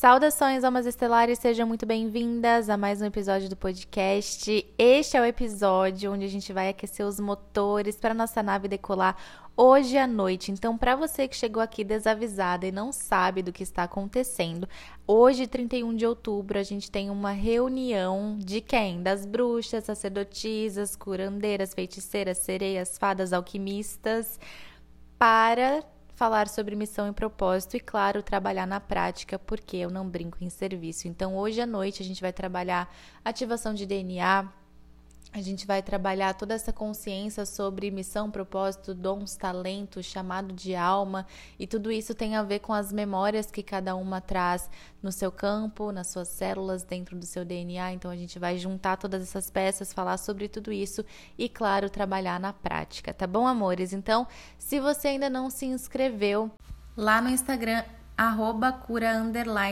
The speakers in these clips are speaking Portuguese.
Saudações, almas estelares, sejam muito bem-vindas a mais um episódio do podcast. Este é o episódio onde a gente vai aquecer os motores para nossa nave decolar hoje à noite. Então, para você que chegou aqui desavisada e não sabe do que está acontecendo, hoje, 31 de outubro, a gente tem uma reunião de quem? Das bruxas, sacerdotisas, curandeiras, feiticeiras, sereias, fadas, alquimistas, para falar sobre missão e propósito e, claro, trabalhar na prática, porque eu não brinco em serviço. Então, hoje à noite a gente vai trabalhar ativação de DNA, a gente vai trabalhar toda essa consciência sobre missão, propósito, dons, talentos, chamado de alma, e tudo isso tem a ver com as memórias que cada uma traz no seu campo, nas suas células, dentro do seu DNA. Então a gente vai juntar todas essas peças, falar sobre tudo isso e, claro, trabalhar na prática, tá bom, amores? Então, se você ainda não se inscreveu, lá no Instagram, arroba cura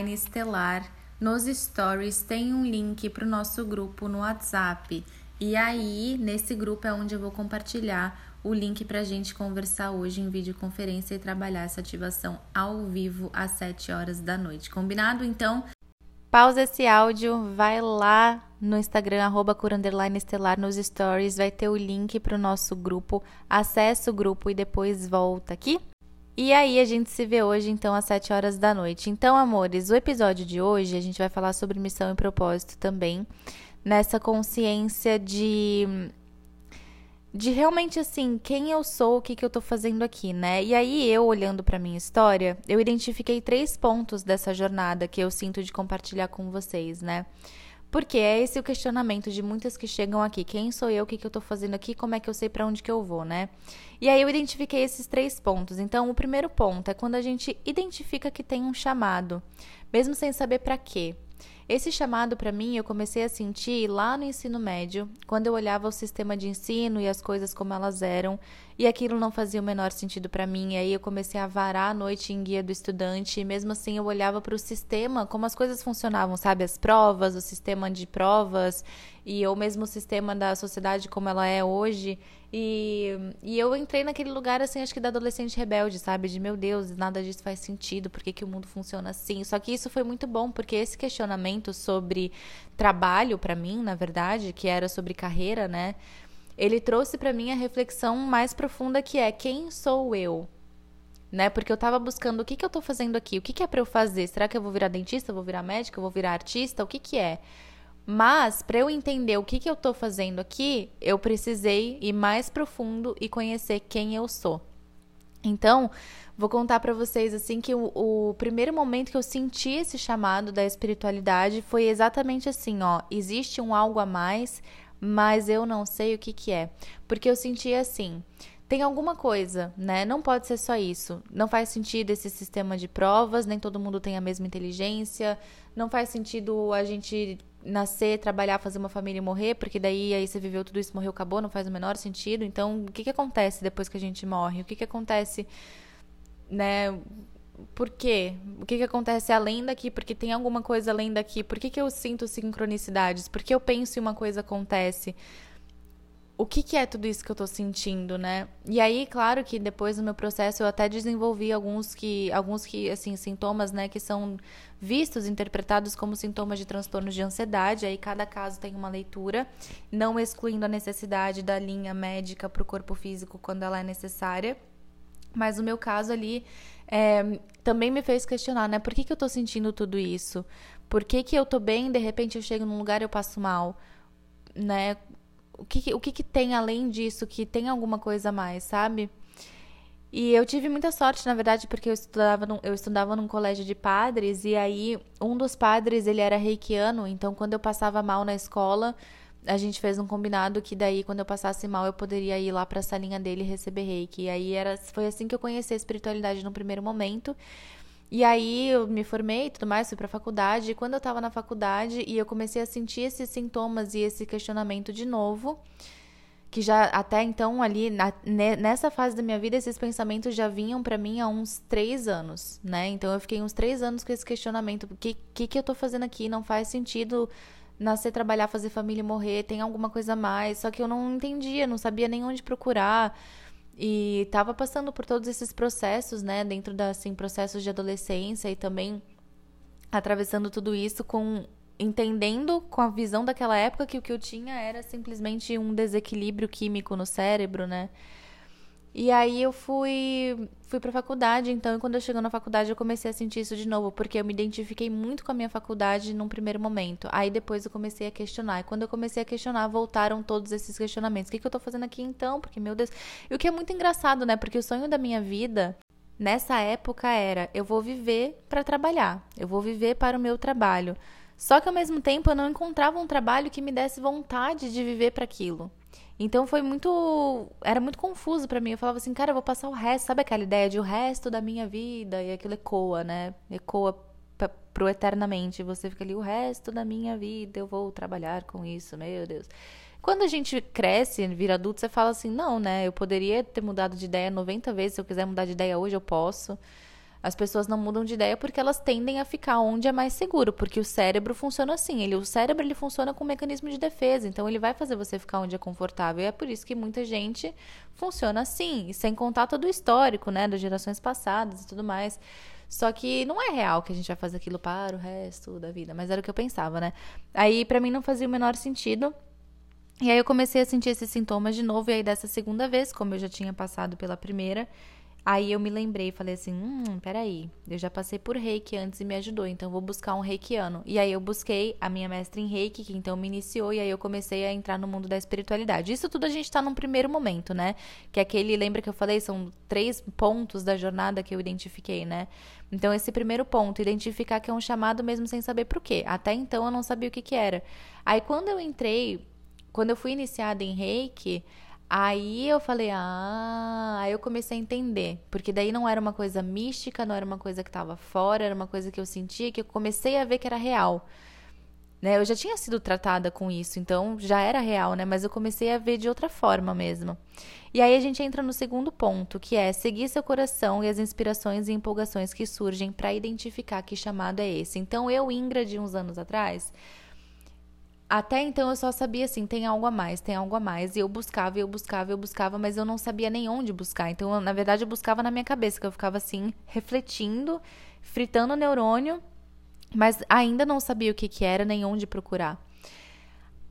estelar, nos stories tem um link para o nosso grupo no WhatsApp. E aí, nesse grupo é onde eu vou compartilhar o link para a gente conversar hoje em videoconferência e trabalhar essa ativação ao vivo às 7 horas da noite. Combinado? Então, pausa esse áudio, vai lá no Instagram, arroba estelar, nos stories, vai ter o link para o nosso grupo, acessa o grupo e depois volta aqui. E aí a gente se vê hoje, então, às 7 horas da noite. Então, amores, o episódio de hoje a gente vai falar sobre missão e propósito também nessa consciência de de realmente assim, quem eu sou, o que, que eu tô fazendo aqui, né? E aí eu olhando para minha história, eu identifiquei três pontos dessa jornada que eu sinto de compartilhar com vocês, né? Porque é esse o questionamento de muitas que chegam aqui. Quem sou eu? O que, que eu tô fazendo aqui? Como é que eu sei para onde que eu vou, né? E aí eu identifiquei esses três pontos. Então, o primeiro ponto é quando a gente identifica que tem um chamado, mesmo sem saber para quê. Esse chamado para mim eu comecei a sentir lá no ensino médio, quando eu olhava o sistema de ensino e as coisas como elas eram, e aquilo não fazia o menor sentido para mim. E aí eu comecei a varar a noite em guia do estudante, e mesmo assim eu olhava para o sistema, como as coisas funcionavam, sabe? As provas, o sistema de provas, e ou mesmo o sistema da sociedade como ela é hoje. E, e eu entrei naquele lugar, assim, acho que da adolescente rebelde, sabe? De meu Deus, nada disso faz sentido, por que, que o mundo funciona assim? Só que isso foi muito bom, porque esse questionamento sobre trabalho, para mim, na verdade, que era sobre carreira, né? Ele trouxe para mim a reflexão mais profunda que é quem sou eu? Né? Porque eu tava buscando o que, que eu tô fazendo aqui, o que, que é para eu fazer? Será que eu vou virar dentista, vou virar médica, vou virar artista? O que, que é? Mas, para eu entender o que, que eu estou fazendo aqui, eu precisei ir mais profundo e conhecer quem eu sou. Então, vou contar para vocês assim que o, o, primeiro momento que eu senti esse chamado da espiritualidade foi exatamente assim, ó, existe um algo a mais, mas eu não sei o que que é. Porque eu senti assim, tem alguma coisa, né? Não pode ser só isso. Não faz sentido esse sistema de provas, nem todo mundo tem a mesma inteligência. Não faz sentido a gente nascer, trabalhar, fazer uma família e morrer, porque daí aí você viveu tudo isso, morreu, acabou, não faz o menor sentido. Então, o que, que acontece depois que a gente morre? O que, que acontece, né? Por quê? O que, que acontece além daqui? Porque tem alguma coisa além daqui? Por que, que eu sinto sincronicidades? Por que eu penso e uma coisa acontece? O que, que, é tudo isso que eu tô sentindo, né? E aí, claro que depois do meu processo eu até desenvolvi alguns que, alguns que, assim, sintomas, né, que são vistos, interpretados como sintomas de transtorno de ansiedade. Aí cada caso tem uma leitura, não excluindo a necessidade da linha médica para o corpo físico quando ela é necessária. Mas o meu caso ali é, também me fez questionar, né? Por que, que eu tô sentindo tudo isso? Por que, que eu tô bem, de repente eu chego num lugar e eu passo mal? Né? O que, o que, que tem além disso, que tem alguma coisa a mais, sabe? E eu tive muita sorte, na verdade, porque eu estudava, num, eu estudava num colégio de padres, e aí um dos padres, ele era reikiano, então quando eu passava mal na escola, a gente fez um combinado que daí, quando eu passasse mal, eu poderia ir lá pra salinha dele e receber reiki. E aí era, foi assim que eu conheci a espiritualidade no primeiro momento. E aí eu me formei e tudo mais, fui pra faculdade. E quando eu tava na faculdade e eu comecei a sentir esses sintomas e esse questionamento de novo, que já até então ali na, nessa fase da minha vida esses pensamentos já vinham para mim há uns três anos, né? Então eu fiquei uns três anos com esse questionamento: o que, que, que eu tô fazendo aqui? Não faz sentido nascer, trabalhar, fazer família e morrer, tem alguma coisa a mais. Só que eu não entendia, não sabia nem onde procurar. E estava passando por todos esses processos, né, dentro da assim processos de adolescência e também atravessando tudo isso com entendendo com a visão daquela época que o que eu tinha era simplesmente um desequilíbrio químico no cérebro, né? E aí eu fui fui para faculdade, então, e quando eu cheguei na faculdade eu comecei a sentir isso de novo, porque eu me identifiquei muito com a minha faculdade num primeiro momento. Aí depois eu comecei a questionar. E quando eu comecei a questionar, voltaram todos esses questionamentos. O que, que eu tô fazendo aqui então? Porque, meu Deus. E o que é muito engraçado, né? Porque o sonho da minha vida nessa época era: eu vou viver para trabalhar, eu vou viver para o meu trabalho. Só que ao mesmo tempo eu não encontrava um trabalho que me desse vontade de viver para aquilo. Então foi muito. Era muito confuso para mim. Eu falava assim, cara, eu vou passar o resto. Sabe aquela ideia de o resto da minha vida? E aquilo ecoa, né? Ecoa pro eternamente. Você fica ali, o resto da minha vida eu vou trabalhar com isso, meu Deus. Quando a gente cresce, vira adulto, você fala assim, não, né? Eu poderia ter mudado de ideia 90 vezes. Se eu quiser mudar de ideia hoje, eu posso. As pessoas não mudam de ideia porque elas tendem a ficar onde é mais seguro, porque o cérebro funciona assim. Ele, o cérebro ele funciona com um mecanismo de defesa, então ele vai fazer você ficar onde é confortável. E é por isso que muita gente funciona assim, sem contar todo o histórico, né, das gerações passadas e tudo mais. Só que não é real que a gente vai fazer aquilo para o resto da vida, mas era o que eu pensava, né? Aí para mim não fazia o menor sentido. E aí eu comecei a sentir esses sintomas de novo, e aí dessa segunda vez, como eu já tinha passado pela primeira, Aí eu me lembrei e falei assim: hum, peraí, eu já passei por reiki antes e me ajudou, então vou buscar um reikiano. E aí eu busquei a minha mestra em reiki, que então me iniciou, e aí eu comecei a entrar no mundo da espiritualidade. Isso tudo a gente tá num primeiro momento, né? Que é aquele, lembra que eu falei, são três pontos da jornada que eu identifiquei, né? Então, esse primeiro ponto, identificar que é um chamado mesmo sem saber por quê. Até então eu não sabia o que, que era. Aí quando eu entrei, quando eu fui iniciada em reiki. Aí eu falei, ah, aí eu comecei a entender, porque daí não era uma coisa mística, não era uma coisa que estava fora, era uma coisa que eu sentia, que eu comecei a ver que era real. Né? Eu já tinha sido tratada com isso, então já era real, né? Mas eu comecei a ver de outra forma mesmo. E aí a gente entra no segundo ponto, que é seguir seu coração e as inspirações e empolgações que surgem para identificar que chamado é esse. Então eu, Ingra, de uns anos atrás, até então eu só sabia assim, tem algo a mais, tem algo a mais. E eu buscava, eu buscava, eu buscava, mas eu não sabia nem onde buscar. Então, eu, na verdade, eu buscava na minha cabeça, que eu ficava assim, refletindo, fritando o neurônio, mas ainda não sabia o que, que era nem onde procurar.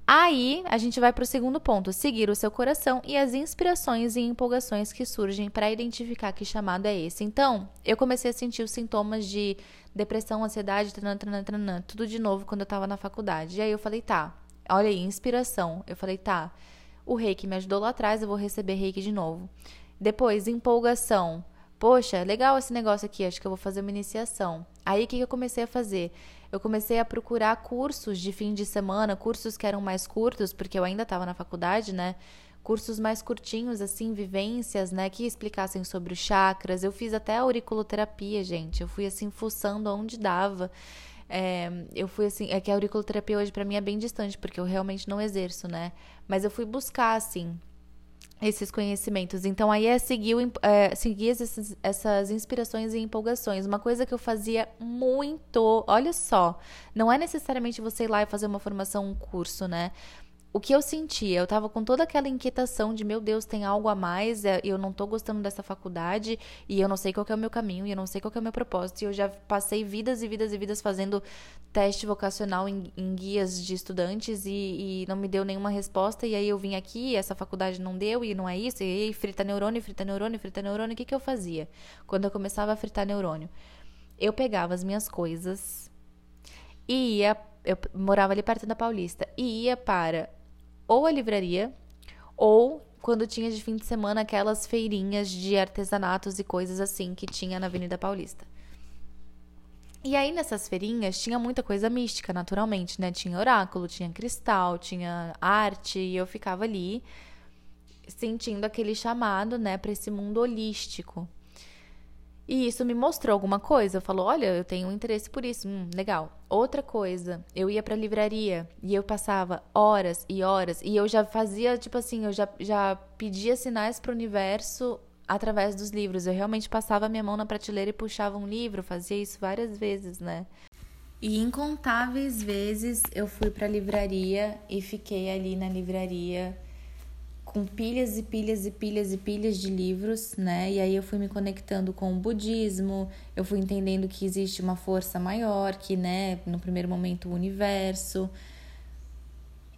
Aí a gente vai para o segundo ponto: seguir o seu coração e as inspirações e empolgações que surgem para identificar que chamado é esse. Então, eu comecei a sentir os sintomas de depressão, ansiedade, tranã, tranã, tranã, tudo de novo quando eu estava na faculdade. E aí eu falei: tá, olha aí, inspiração. Eu falei: tá, o reiki me ajudou lá atrás, eu vou receber reiki de novo. Depois, empolgação. Poxa, legal esse negócio aqui, acho que eu vou fazer uma iniciação. Aí o que eu comecei a fazer? eu comecei a procurar cursos de fim de semana, cursos que eram mais curtos, porque eu ainda estava na faculdade, né? Cursos mais curtinhos, assim, vivências, né? Que explicassem sobre os chakras. Eu fiz até auriculoterapia, gente. Eu fui, assim, fuçando onde dava. É, eu fui assim, é que a auriculoterapia hoje para mim é bem distante, porque eu realmente não exerço, né? Mas eu fui buscar, assim, esses conhecimentos. Então, aí é seguir, é, seguir essas, essas inspirações e empolgações. Uma coisa que eu fazia muito, olha só, não é necessariamente você ir lá e fazer uma formação, um curso, né? O que eu sentia, eu tava com toda aquela inquietação de, meu Deus, tem algo a mais, é, eu não tô gostando dessa faculdade e eu não sei qual é o meu caminho e eu não sei qual é o meu propósito. E eu já passei vidas e vidas e vidas fazendo teste vocacional em, em guias de estudantes e, e, não me deu nenhuma resposta. E aí eu vim aqui, essa faculdade não deu e não é isso. E aí frita neurônio, frita neurônio, frita neurônio. O que, que eu fazia quando eu começava a fritar neurônio? Eu pegava as minhas coisas e ia eu morava ali perto da Paulista e ia para ou a livraria, ou quando tinha de fim de semana aquelas feirinhas de artesanatos e coisas assim que tinha na Avenida Paulista. E aí nessas feirinhas tinha muita coisa mística, naturalmente, né? Tinha oráculo, tinha cristal, tinha arte, e eu ficava ali sentindo aquele chamado, né, para esse mundo holístico. E isso me mostrou alguma coisa. Falou: olha, eu tenho um interesse por isso. Hum, legal. Outra coisa, eu ia pra livraria e eu passava horas e horas. E eu já fazia, tipo assim, eu já, já pedia sinais pro universo através dos livros. Eu realmente passava minha mão na prateleira e puxava um livro. Fazia isso várias vezes, né? E incontáveis vezes eu fui pra livraria e fiquei ali na livraria com pilhas e pilhas e pilhas e pilhas de livros, né? E aí eu fui me conectando com o budismo, eu fui entendendo que existe uma força maior, que, né, no primeiro momento o universo.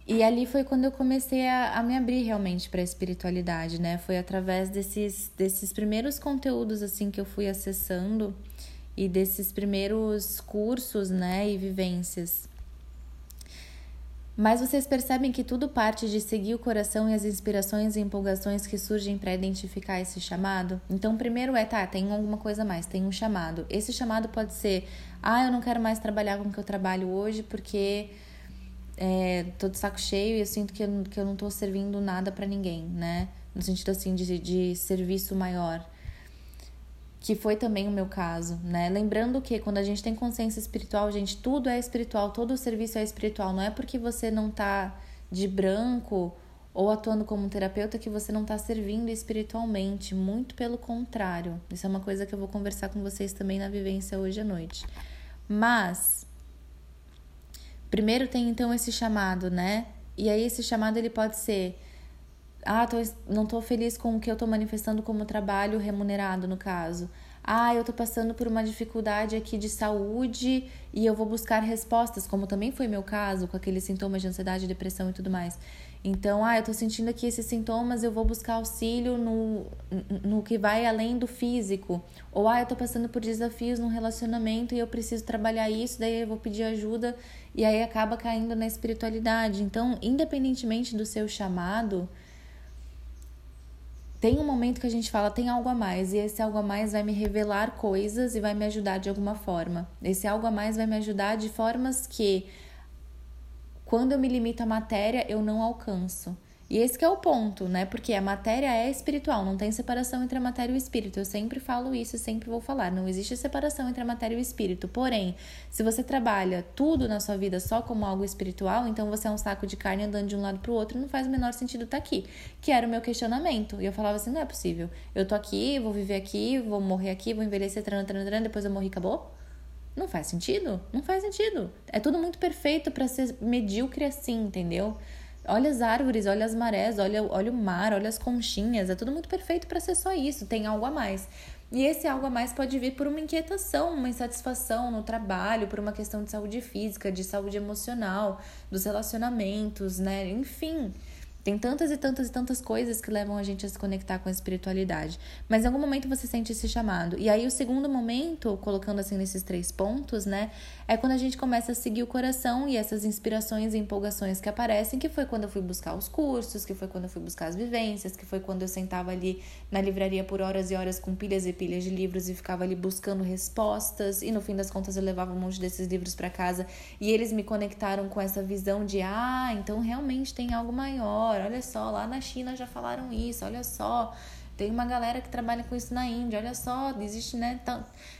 E ali foi quando eu comecei a, a me abrir realmente para a espiritualidade, né? Foi através desses, desses primeiros conteúdos assim que eu fui acessando e desses primeiros cursos, né, e vivências. Mas vocês percebem que tudo parte de seguir o coração e as inspirações e empolgações que surgem para identificar esse chamado? Então, primeiro é, tá, tem alguma coisa mais, tem um chamado. Esse chamado pode ser, ah, eu não quero mais trabalhar com o que eu trabalho hoje porque é, tô de saco cheio e eu sinto que eu, que eu não tô servindo nada para ninguém, né? No sentido assim de, de serviço maior. Que foi também o meu caso, né? Lembrando que quando a gente tem consciência espiritual, gente, tudo é espiritual, todo o serviço é espiritual. Não é porque você não tá de branco ou atuando como terapeuta que você não está servindo espiritualmente, muito pelo contrário. Isso é uma coisa que eu vou conversar com vocês também na vivência hoje à noite. Mas Primeiro tem então esse chamado, né? E aí esse chamado ele pode ser ah, tô, não tô feliz com o que eu tô manifestando como trabalho remunerado no caso. Ah, eu tô passando por uma dificuldade aqui de saúde e eu vou buscar respostas, como também foi meu caso, com aqueles sintomas de ansiedade, depressão e tudo mais. Então, ah, eu tô sentindo aqui esses sintomas, eu vou buscar auxílio no, no que vai além do físico. Ou, ah, eu tô passando por desafios no relacionamento e eu preciso trabalhar isso, daí eu vou pedir ajuda e aí acaba caindo na espiritualidade. Então, independentemente do seu chamado, tem um momento que a gente fala, tem algo a mais, e esse algo a mais vai me revelar coisas e vai me ajudar de alguma forma. Esse algo a mais vai me ajudar de formas que, quando eu me limito à matéria, eu não alcanço. E esse é o ponto, né? Porque a matéria é espiritual, não tem separação entre a matéria e o espírito. Eu sempre falo isso sempre vou falar. Não existe separação entre a matéria e o espírito. Porém, se você trabalha tudo na sua vida só como algo espiritual, então você é um saco de carne andando de um lado para o outro, não faz o menor sentido estar tá aqui. Que era o meu questionamento. E eu falava assim: não é possível. Eu tô aqui, vou viver aqui, vou morrer aqui, vou envelhecer, tran, tran, tran, depois eu morri acabou? Não faz sentido? Não faz sentido. É tudo muito perfeito para ser medíocre assim, entendeu? Olha as árvores, olha as marés, olha, olha o mar, olha as conchinhas, é tudo muito perfeito para ser só isso, tem algo a mais. E esse algo a mais pode vir por uma inquietação, uma insatisfação no trabalho, por uma questão de saúde física, de saúde emocional, dos relacionamentos, né? Enfim. Tem tantas e tantas e tantas coisas que levam a gente a se conectar com a espiritualidade. Mas em algum momento você sente esse chamado. E aí o segundo momento, colocando assim nesses três pontos, né, é quando a gente começa a seguir o coração e essas inspirações e empolgações que aparecem, que foi quando eu fui buscar os cursos, que foi quando eu fui buscar as vivências, que foi quando eu sentava ali na livraria por horas e horas com pilhas e pilhas de livros e ficava ali buscando respostas, e no fim das contas eu levava um monte desses livros para casa e eles me conectaram com essa visão de, ah, então realmente tem algo maior olha só, lá na China já falaram isso, olha só, tem uma galera que trabalha com isso na Índia, olha só, existe, né,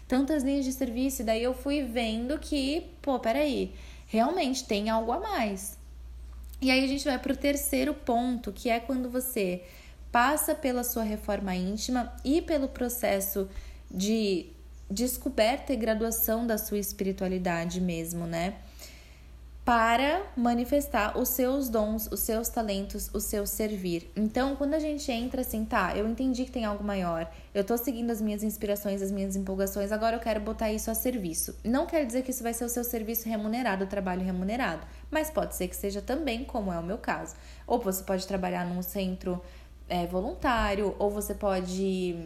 tantas linhas de serviço, e daí eu fui vendo que, pô, peraí, realmente tem algo a mais. E aí a gente vai pro terceiro ponto, que é quando você passa pela sua reforma íntima e pelo processo de descoberta e graduação da sua espiritualidade mesmo, né? Para manifestar os seus dons, os seus talentos, o seu servir. Então, quando a gente entra assim, tá, eu entendi que tem algo maior, eu tô seguindo as minhas inspirações, as minhas empolgações, agora eu quero botar isso a serviço. Não quer dizer que isso vai ser o seu serviço remunerado, o trabalho remunerado, mas pode ser que seja também, como é o meu caso. Ou você pode trabalhar num centro é, voluntário, ou você pode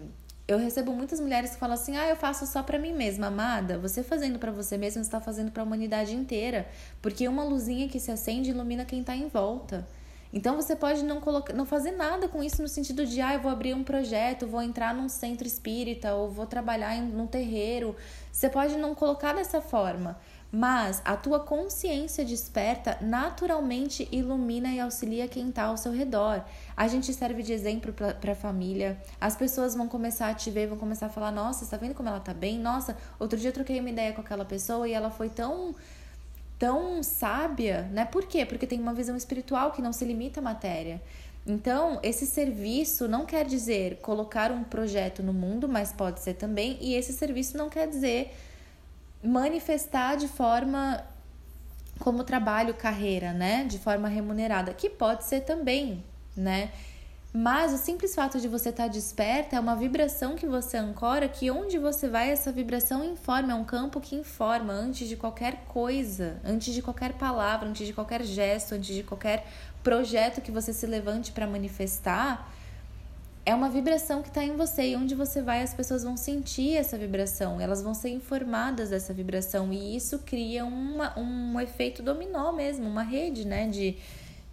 eu recebo muitas mulheres que falam assim: "Ah, eu faço só para mim mesma, amada". Você fazendo para você mesma está fazendo para a humanidade inteira, porque uma luzinha que se acende ilumina quem está em volta. Então você pode não colocar, não fazer nada com isso no sentido de, ah, eu vou abrir um projeto, vou entrar num centro espírita ou vou trabalhar em, num terreiro. Você pode não colocar dessa forma, mas a tua consciência desperta naturalmente ilumina e auxilia quem está ao seu redor. A gente serve de exemplo para a família. As pessoas vão começar a te ver, vão começar a falar: Nossa, está vendo como ela tá bem? Nossa, outro dia eu troquei uma ideia com aquela pessoa e ela foi tão tão sábia, né? Por quê? Porque tem uma visão espiritual que não se limita à matéria. Então, esse serviço não quer dizer colocar um projeto no mundo, mas pode ser também, e esse serviço não quer dizer manifestar de forma como trabalho, carreira, né? De forma remunerada, que pode ser também, né? Mas o simples fato de você estar tá desperta é uma vibração que você ancora, que onde você vai, essa vibração informa, é um campo que informa antes de qualquer coisa, antes de qualquer palavra, antes de qualquer gesto, antes de qualquer projeto que você se levante para manifestar. É uma vibração que está em você e onde você vai, as pessoas vão sentir essa vibração, elas vão ser informadas dessa vibração e isso cria uma, um efeito dominó mesmo, uma rede, né? De,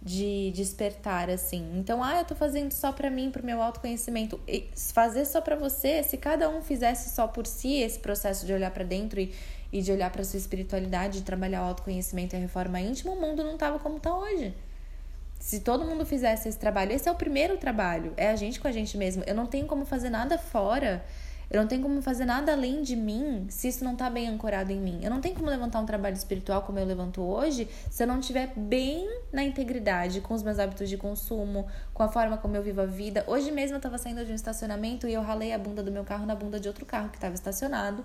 de despertar assim. Então, ah, eu tô fazendo só para mim, pro meu autoconhecimento. E fazer só para você, se cada um fizesse só por si esse processo de olhar para dentro e, e de olhar para sua espiritualidade, de trabalhar o autoconhecimento e a reforma íntima, o mundo não tava como tá hoje. Se todo mundo fizesse esse trabalho, esse é o primeiro trabalho, é a gente com a gente mesmo. Eu não tenho como fazer nada fora eu não tenho como fazer nada além de mim se isso não está bem ancorado em mim. Eu não tenho como levantar um trabalho espiritual como eu levanto hoje se eu não estiver bem na integridade com os meus hábitos de consumo, com a forma como eu vivo a vida. Hoje mesmo eu estava saindo de um estacionamento e eu ralei a bunda do meu carro na bunda de outro carro que estava estacionado.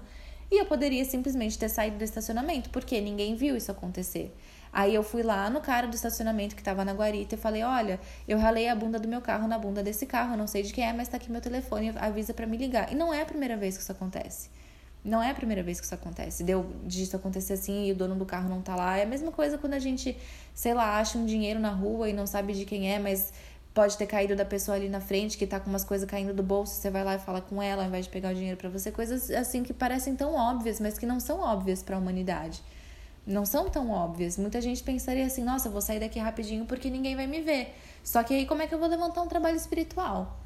E eu poderia simplesmente ter saído do estacionamento, porque ninguém viu isso acontecer. Aí eu fui lá no cara do estacionamento que tava na guarita e falei: Olha, eu ralei a bunda do meu carro na bunda desse carro, eu não sei de quem é, mas tá aqui meu telefone, avisa para me ligar. E não é a primeira vez que isso acontece. Não é a primeira vez que isso acontece. Deu de isso acontecer assim e o dono do carro não tá lá. É a mesma coisa quando a gente, sei lá, acha um dinheiro na rua e não sabe de quem é, mas pode ter caído da pessoa ali na frente que tá com umas coisas caindo do bolso, você vai lá e fala com ela ao invés de pegar o dinheiro para você, coisas assim que parecem tão óbvias, mas que não são óbvias para a humanidade não são tão óbvias. Muita gente pensaria assim: nossa, vou sair daqui rapidinho porque ninguém vai me ver. Só que aí, como é que eu vou levantar um trabalho espiritual?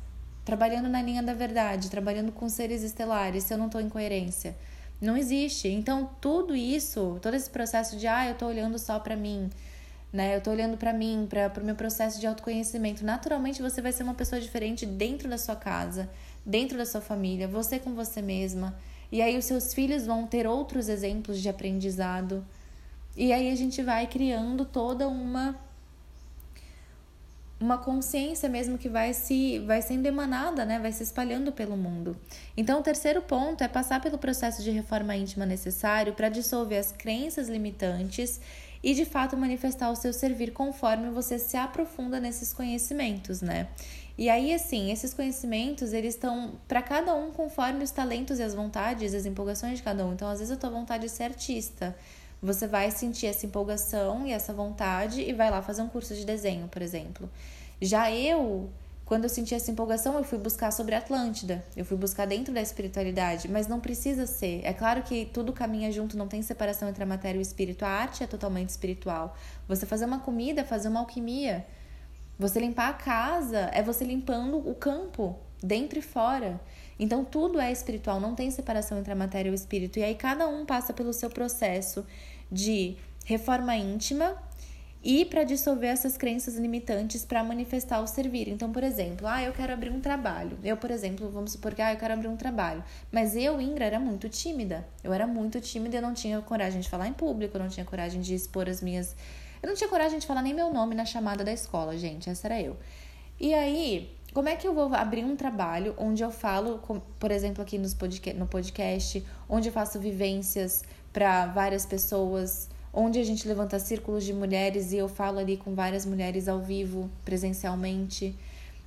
Trabalhando na linha da verdade, trabalhando com seres estelares, se eu não estou em coerência. Não existe. Então, tudo isso, todo esse processo de, ah, eu estou olhando só para mim, né? Eu estou olhando para mim, para o meu processo de autoconhecimento. Naturalmente, você vai ser uma pessoa diferente dentro da sua casa, dentro da sua família, você com você mesma. E aí, os seus filhos vão ter outros exemplos de aprendizado. E aí a gente vai criando toda uma uma consciência mesmo que vai se vai sendo emanada, né? Vai se espalhando pelo mundo. Então, o terceiro ponto é passar pelo processo de reforma íntima necessário para dissolver as crenças limitantes e de fato manifestar o seu servir conforme você se aprofunda nesses conhecimentos, né? E aí assim, esses conhecimentos, eles estão para cada um conforme os talentos e as vontades, as empolgações de cada um. Então, às vezes tô à vontade de ser artista, você vai sentir essa empolgação e essa vontade e vai lá fazer um curso de desenho, por exemplo. Já eu, quando eu senti essa empolgação, eu fui buscar sobre a Atlântida. Eu fui buscar dentro da espiritualidade, mas não precisa ser. É claro que tudo caminha junto, não tem separação entre a matéria e o espírito. A arte é totalmente espiritual. Você fazer uma comida, fazer uma alquimia, você limpar a casa, é você limpando o campo, dentro e fora. Então tudo é espiritual, não tem separação entre a matéria e o espírito. E aí cada um passa pelo seu processo de reforma íntima e para dissolver essas crenças limitantes para manifestar o servir. Então, por exemplo, ah, eu quero abrir um trabalho. Eu, por exemplo, vamos supor que ah, eu quero abrir um trabalho. Mas eu, Ingra, era muito tímida. Eu era muito tímida, eu não tinha coragem de falar em público, eu não tinha coragem de expor as minhas. Eu não tinha coragem de falar nem meu nome na chamada da escola, gente. Essa era eu. E aí, como é que eu vou abrir um trabalho onde eu falo, por exemplo, aqui nos podcast, no podcast, onde eu faço vivências para várias pessoas, onde a gente levanta círculos de mulheres e eu falo ali com várias mulheres ao vivo, presencialmente.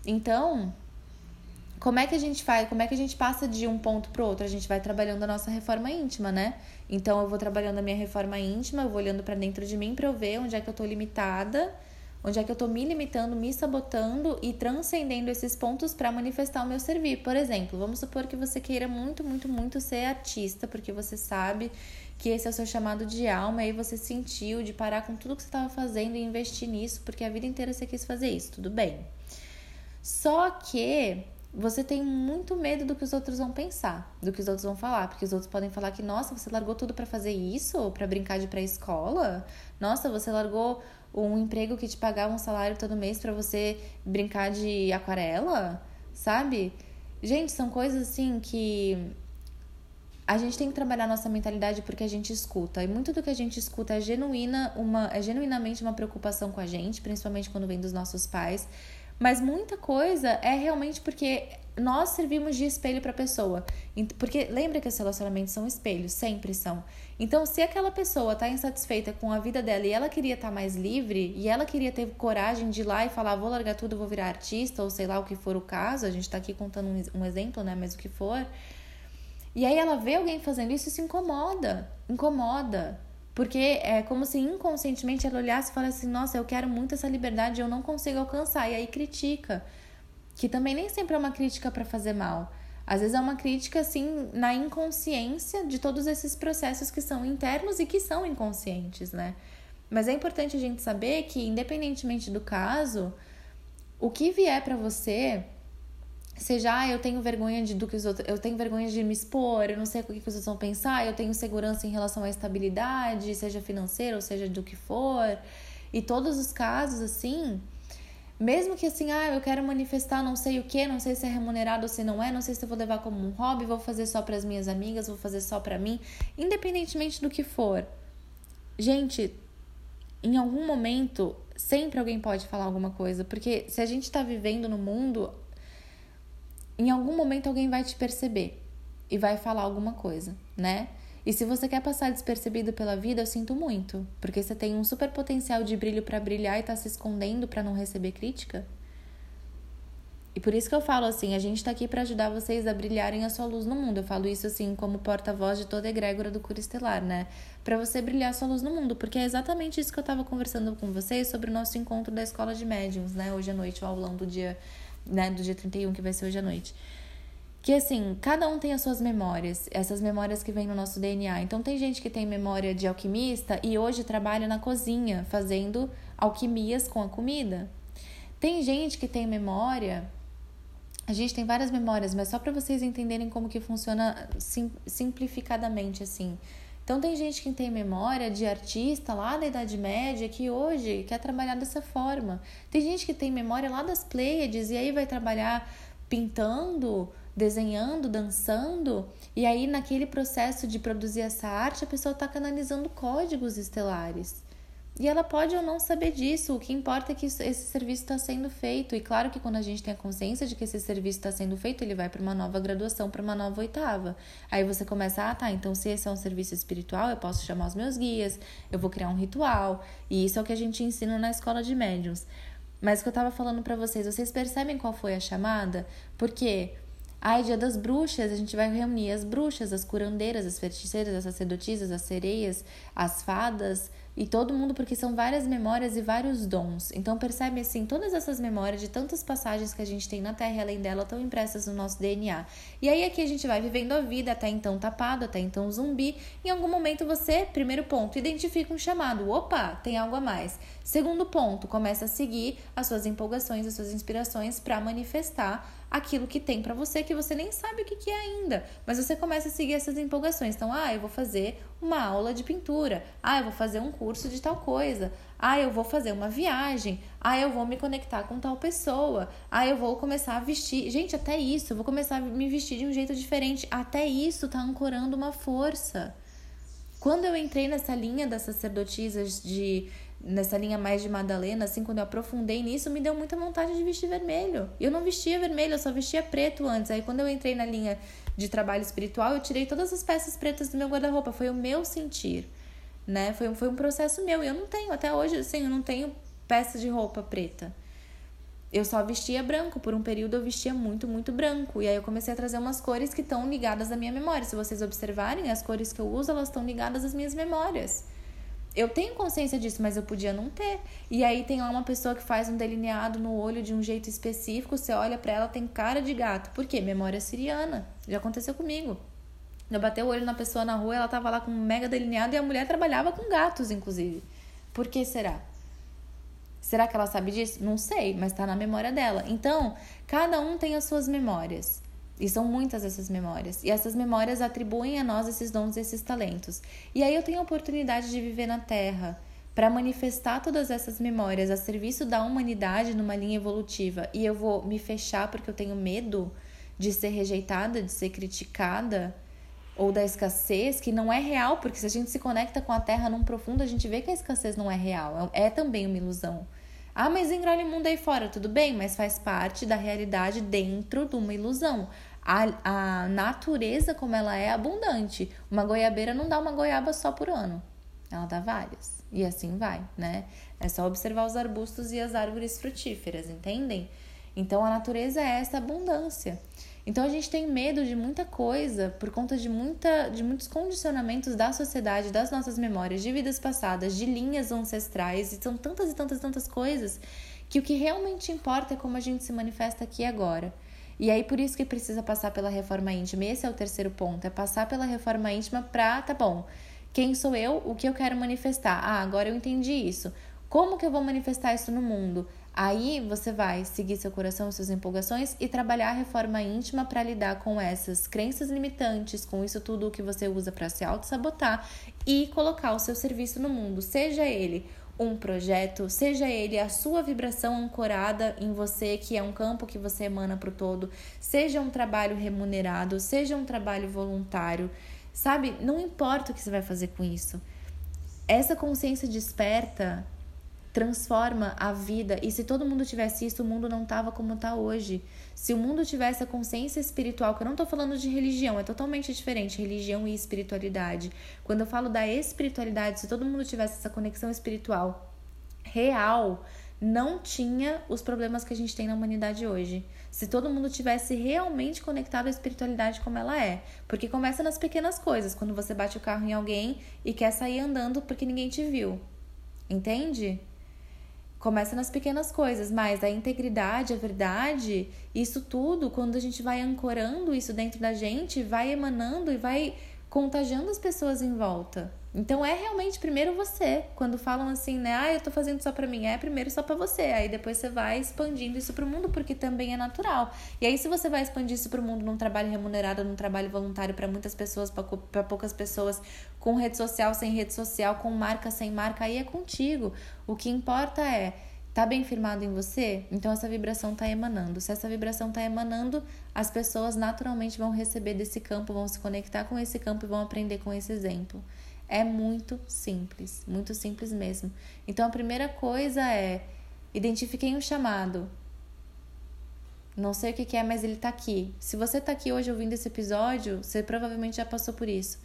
Então, como é que a gente faz? Como é que a gente passa de um ponto para outro? A gente vai trabalhando a nossa reforma íntima, né? Então, eu vou trabalhando a minha reforma íntima, eu vou olhando para dentro de mim para eu ver onde é que eu tô limitada, onde é que eu tô me limitando, me sabotando e transcendendo esses pontos para manifestar o meu servir. Por exemplo, vamos supor que você queira muito, muito, muito ser artista, porque você sabe que esse é o seu chamado de alma, e aí você sentiu de parar com tudo que você estava fazendo e investir nisso, porque a vida inteira você quis fazer isso, tudo bem. Só que você tem muito medo do que os outros vão pensar, do que os outros vão falar, porque os outros podem falar que, nossa, você largou tudo para fazer isso, para brincar de pré-escola? Nossa, você largou um emprego que te pagava um salário todo mês para você brincar de aquarela, sabe? Gente, são coisas assim que a gente tem que trabalhar nossa mentalidade porque a gente escuta. E muito do que a gente escuta é genuína, uma, é genuinamente uma preocupação com a gente, principalmente quando vem dos nossos pais. Mas muita coisa é realmente porque nós servimos de espelho para a pessoa. Porque lembra que os relacionamentos são espelhos, sempre são. Então, se aquela pessoa está insatisfeita com a vida dela e ela queria estar tá mais livre, e ela queria ter coragem de ir lá e falar, vou largar tudo, vou virar artista, ou sei lá o que for o caso, a gente está aqui contando um, exemplo, né? Mas o que for. E aí ela vê alguém fazendo isso e se incomoda. Incomoda. Porque é como se inconscientemente ela olhasse e falasse assim: nossa, eu quero muito essa liberdade e eu não consigo alcançar. E aí critica. Que também nem sempre é uma crítica para fazer mal. Às vezes é uma crítica, assim, na inconsciência de todos esses processos que são internos e que são inconscientes, né? Mas é importante a gente saber que, independentemente do caso, o que vier para você, seja, ah, eu tenho vergonha de do que os outros, eu tenho vergonha de me expor, eu não sei o que os outros vão pensar, eu tenho segurança em relação à estabilidade, seja financeira ou seja do que for, e todos os casos assim, mesmo que assim, ah, eu quero manifestar não sei o que, não sei se é remunerado ou se não é, não sei se eu vou levar como um hobby, vou fazer só para as minhas amigas, vou fazer só para mim, independentemente do que for. Gente, em algum momento, sempre alguém pode falar alguma coisa, porque se a gente está vivendo no mundo, em algum momento alguém vai te perceber e vai falar alguma coisa, né? E se você quer passar despercebido pela vida, eu sinto muito, porque você tem um super potencial de brilho para brilhar e tá se escondendo para não receber crítica. E por isso que eu falo assim, a gente tá aqui para ajudar vocês a brilharem a sua luz no mundo. Eu falo isso assim como porta-voz de toda a egrégora do Cura Estelar, né? Para você brilhar a sua luz no mundo, porque é exatamente isso que eu tava conversando com vocês sobre o nosso encontro da Escola de Médiums, né? Hoje à noite, o aulão do dia, né, do dia 31 que vai ser hoje à noite que assim, cada um tem as suas memórias, essas memórias que vêm no nosso DNA. Então tem gente que tem memória de alquimista e hoje trabalha na cozinha, fazendo alquimias com a comida. Tem gente que tem memória, a gente tem várias memórias, mas só para vocês entenderem como que funciona sim, simplificadamente assim. Então tem gente que tem memória de artista lá da Idade Média que hoje quer trabalhar dessa forma. Tem gente que tem memória lá das Pleiades e aí vai trabalhar pintando desenhando, dançando, e aí naquele processo de produzir essa arte, a pessoa está canalizando códigos estelares. E ela pode ou não saber disso, o que importa é que esse serviço está sendo feito. E claro que quando a gente tem a consciência de que esse serviço está sendo feito, ele vai para uma nova graduação, para uma nova oitava. Aí você começa, ah tá, então se esse é um serviço espiritual, eu posso chamar os meus guias, eu vou criar um ritual. E isso é o que a gente ensina na escola de médiums. Mas o que eu estava falando para vocês, vocês percebem qual foi a chamada? Porque Ai, dia das bruxas, a gente vai reunir as bruxas, as curandeiras, as feiticeiras, as sacerdotisas, as sereias, as fadas e todo mundo, porque são várias memórias e vários dons. Então percebe assim, todas essas memórias de tantas passagens que a gente tem na Terra e além dela estão impressas no nosso DNA. E aí aqui a gente vai vivendo a vida até então tapado, até então zumbi. Em algum momento você, primeiro ponto, identifica um chamado. Opa, tem algo a mais. Segundo ponto, começa a seguir as suas empolgações, as suas inspirações para manifestar aquilo que tem para você que você nem sabe o que, que é ainda, mas você começa a seguir essas empolgações. Então, ah, eu vou fazer uma aula de pintura, ah, eu vou fazer um curso de tal coisa, ah, eu vou fazer uma viagem, ah, eu vou me conectar com tal pessoa, ah, eu vou começar a vestir. Gente, até isso, eu vou começar a me vestir de um jeito diferente. Até isso tá ancorando uma força. Quando eu entrei nessa linha das sacerdotisas de nessa linha mais de Madalena, assim, quando eu aprofundei nisso, me deu muita vontade de vestir vermelho. Eu não vestia vermelho, eu só vestia preto antes. Aí quando eu entrei na linha de trabalho espiritual, eu tirei todas as peças pretas do meu guarda-roupa. Foi o meu sentir, né? Foi, foi um processo meu. E eu não tenho, até hoje, assim, eu não tenho peça de roupa preta. Eu só vestia branco, por um período eu vestia muito, muito branco. E aí eu comecei a trazer umas cores que estão ligadas à minha memória. Se vocês observarem, as cores que eu uso, elas estão ligadas às minhas memórias eu tenho consciência disso, mas eu podia não ter. E aí tem lá uma pessoa que faz um delineado no olho de um jeito específico, você olha para ela, tem cara de gato. Por quê? Memória siriana. Já aconteceu comigo. Eu bati o olho na pessoa na rua, ela tava lá com um mega delineado e a mulher trabalhava com gatos, inclusive. Por que será? Será que ela sabe disso? Não sei, mas tá na memória dela. Então, cada um tem as suas memórias. E são muitas essas memórias. E essas memórias atribuem a nós esses dons esses talentos. E aí eu tenho a oportunidade de viver na Terra para manifestar todas essas memórias a serviço da humanidade numa linha evolutiva. E eu vou me fechar porque eu tenho medo de ser rejeitada, de ser criticada ou da escassez, que não é real, porque se a gente se conecta com a Terra num profundo, a gente vê que a escassez não é real. É, é também uma ilusão. Ah, mas engole mundo aí fora, tudo bem, mas faz parte da realidade dentro de uma ilusão. A, a natureza, como ela é, abundante. Uma goiabeira não dá uma goiaba só por ano, ela dá várias. E assim vai, né? É só observar os arbustos e as árvores frutíferas, entendem? Então a natureza é essa abundância. Então a gente tem medo de muita coisa por conta de, muita, de muitos condicionamentos da sociedade, das nossas memórias, de vidas passadas, de linhas ancestrais, e são tantas e tantas e tantas coisas que o que realmente importa é como a gente se manifesta aqui e agora. E aí por isso que precisa passar pela reforma íntima. Esse é o terceiro ponto, é passar pela reforma íntima pra, tá bom, quem sou eu? O que eu quero manifestar? Ah, agora eu entendi isso. Como que eu vou manifestar isso no mundo? Aí você vai seguir seu coração, suas empolgações e trabalhar a reforma íntima para lidar com essas crenças limitantes, com isso tudo que você usa para se auto-sabotar e colocar o seu serviço no mundo, seja ele um projeto, seja ele a sua vibração ancorada em você, que é um campo que você emana para o todo, seja um trabalho remunerado, seja um trabalho voluntário, sabe? Não importa o que você vai fazer com isso. Essa consciência desperta transforma a vida. E se todo mundo tivesse isso, o mundo não tava como tá hoje. Se o mundo tivesse a consciência espiritual, que eu não tô falando de religião, é totalmente diferente, religião e espiritualidade. Quando eu falo da espiritualidade, se todo mundo tivesse essa conexão espiritual real, não tinha os problemas que a gente tem na humanidade hoje. Se todo mundo tivesse realmente conectado à espiritualidade como ela é. Porque começa nas pequenas coisas, quando você bate o carro em alguém e quer sair andando porque ninguém te viu. Entende? Começa nas pequenas coisas, mas a integridade, a verdade, isso tudo, quando a gente vai ancorando isso dentro da gente, vai emanando e vai contagiando as pessoas em volta. Então é realmente primeiro você. Quando falam assim, né, ah, eu tô fazendo só para mim, é primeiro só para você. Aí depois você vai expandindo isso pro mundo porque também é natural. E aí se você vai expandir isso pro mundo num trabalho remunerado, num trabalho voluntário para muitas pessoas, para poucas pessoas, com rede social, sem rede social, com marca, sem marca, aí é contigo. O que importa é Tá bem firmado em você? Então essa vibração tá emanando. Se essa vibração tá emanando, as pessoas naturalmente vão receber desse campo, vão se conectar com esse campo e vão aprender com esse exemplo. É muito simples, muito simples mesmo. Então a primeira coisa é identifiquei um chamado. Não sei o que é, mas ele tá aqui. Se você tá aqui hoje ouvindo esse episódio, você provavelmente já passou por isso.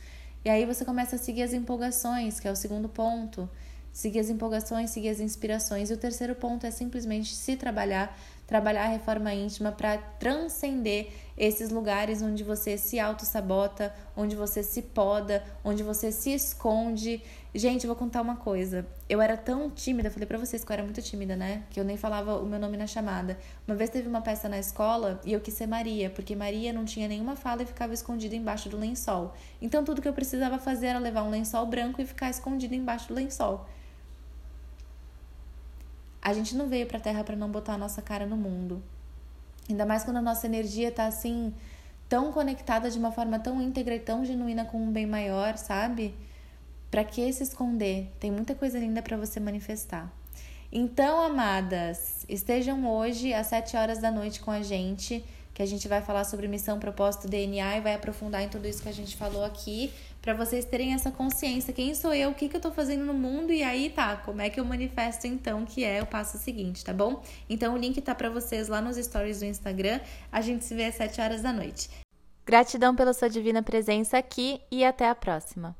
E aí você começa a seguir as empolgações, que é o segundo ponto seguir as empolgações, seguir as inspirações. E o terceiro ponto é simplesmente se trabalhar, trabalhar a reforma íntima para transcender esses lugares onde você se auto-sabota, onde você se poda, onde você se esconde. Gente, eu vou contar uma coisa. Eu era tão tímida, falei para vocês que eu era muito tímida, né? Que eu nem falava o meu nome na chamada. Uma vez teve uma peça na escola e eu quis ser Maria, porque Maria não tinha nenhuma fala e ficava escondida embaixo do lençol. Então tudo que eu precisava fazer era levar um lençol branco e ficar escondida embaixo do lençol. A gente não veio pra Terra para não botar a nossa cara no mundo. Ainda mais quando a nossa energia tá assim, tão conectada de uma forma tão íntegra e tão genuína com um bem maior, sabe? Para que se esconder? Tem muita coisa linda para você manifestar. Então, amadas, estejam hoje às 7 horas da noite com a gente, que a gente vai falar sobre missão, propósito, DNA e vai aprofundar em tudo isso que a gente falou aqui para vocês terem essa consciência, quem sou eu, o que, que eu tô fazendo no mundo e aí tá, como é que eu manifesto então, que é o passo seguinte, tá bom? Então o link tá para vocês lá nos stories do Instagram. A gente se vê às 7 horas da noite. Gratidão pela sua divina presença aqui e até a próxima.